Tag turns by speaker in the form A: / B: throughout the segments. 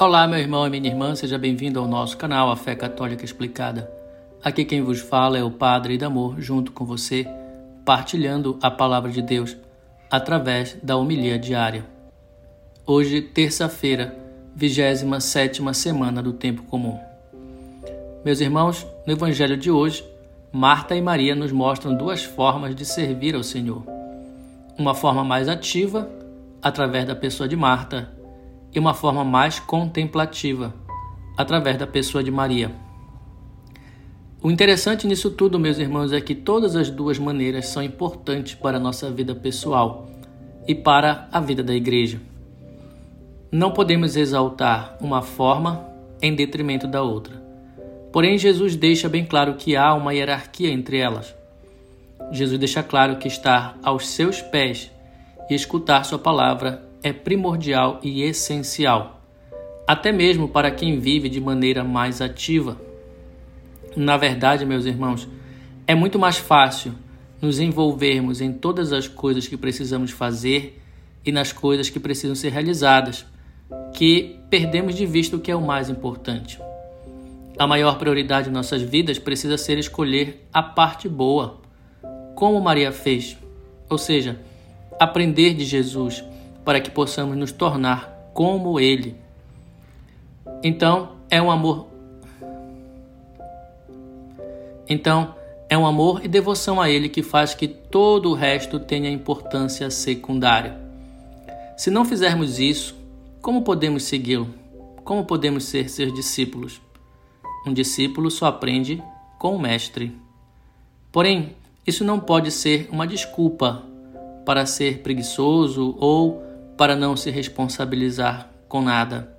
A: Olá, meu irmão e minha irmã, seja bem-vindo ao nosso canal A Fé Católica Explicada. Aqui quem vos fala é o Padre Damor, junto com você, partilhando a palavra de Deus através da homilia diária. Hoje, terça-feira, 27 semana do Tempo Comum. Meus irmãos, no Evangelho de hoje, Marta e Maria nos mostram duas formas de servir ao Senhor. Uma forma mais ativa, através da pessoa de Marta, e uma forma mais contemplativa, através da pessoa de Maria. O interessante nisso tudo, meus irmãos, é que todas as duas maneiras são importantes para a nossa vida pessoal e para a vida da igreja. Não podemos exaltar uma forma em detrimento da outra. Porém, Jesus deixa bem claro que há uma hierarquia entre elas. Jesus deixa claro que estar aos seus pés e escutar Sua palavra é primordial e essencial, até mesmo para quem vive de maneira mais ativa. Na verdade, meus irmãos, é muito mais fácil nos envolvermos em todas as coisas que precisamos fazer e nas coisas que precisam ser realizadas, que perdemos de vista o que é o mais importante. A maior prioridade em nossas vidas precisa ser escolher a parte boa, como Maria fez, ou seja, aprender de Jesus para que possamos nos tornar como Ele. Então, é um amor. Então, é um amor e devoção a Ele que faz que todo o resto tenha importância secundária. Se não fizermos isso, como podemos segui-lo? Como podemos ser seus discípulos? Um discípulo só aprende com o Mestre. Porém, isso não pode ser uma desculpa para ser preguiçoso ou para não se responsabilizar com nada.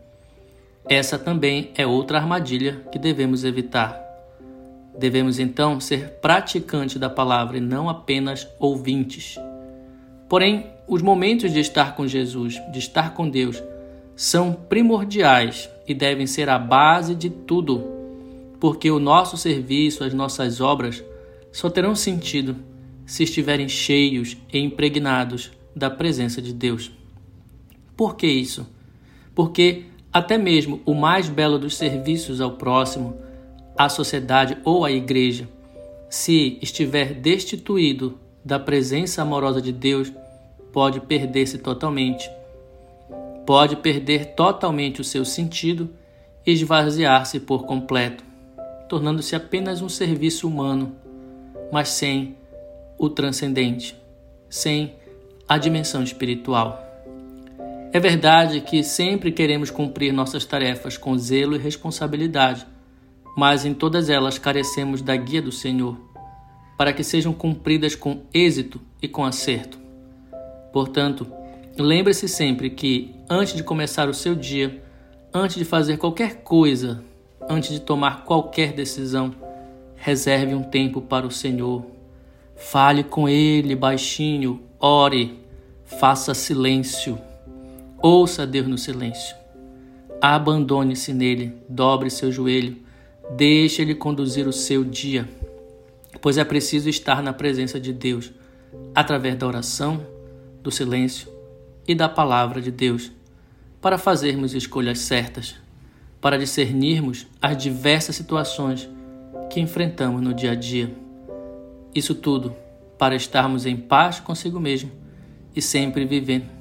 A: Essa também é outra armadilha que devemos evitar. Devemos então ser praticantes da palavra e não apenas ouvintes. Porém, os momentos de estar com Jesus, de estar com Deus, são primordiais e devem ser a base de tudo, porque o nosso serviço, as nossas obras, só terão sentido se estiverem cheios e impregnados da presença de Deus. Por que isso? Porque até mesmo o mais belo dos serviços ao próximo, à sociedade ou à igreja, se estiver destituído da presença amorosa de Deus, pode perder-se totalmente. Pode perder totalmente o seu sentido e esvaziar-se por completo, tornando-se apenas um serviço humano, mas sem o transcendente, sem a dimensão espiritual. É verdade que sempre queremos cumprir nossas tarefas com zelo e responsabilidade, mas em todas elas carecemos da guia do Senhor, para que sejam cumpridas com êxito e com acerto. Portanto, lembre-se sempre que, antes de começar o seu dia, antes de fazer qualquer coisa, antes de tomar qualquer decisão, reserve um tempo para o Senhor. Fale com Ele baixinho, ore, faça silêncio. Ouça Deus no silêncio. Abandone-se nele, dobre seu joelho, deixe ele conduzir o seu dia, pois é preciso estar na presença de Deus através da oração, do silêncio e da palavra de Deus, para fazermos escolhas certas, para discernirmos as diversas situações que enfrentamos no dia a dia. Isso tudo para estarmos em paz consigo mesmo e sempre vivendo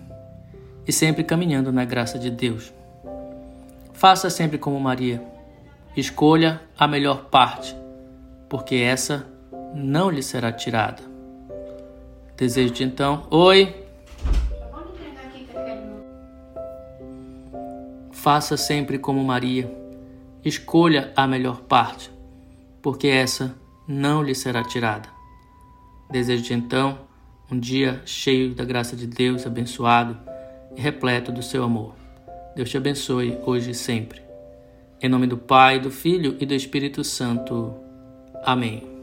A: e sempre caminhando na graça de Deus. Faça sempre como Maria. Escolha a melhor parte, porque essa não lhe será tirada. Desejo-te então. Oi! Faça sempre como Maria. Escolha a melhor parte, porque essa não lhe será tirada. Desejo-te então um dia cheio da graça de Deus, abençoado e repleto do seu amor. Deus te abençoe hoje e sempre. Em nome do Pai, do Filho e do Espírito Santo. Amém.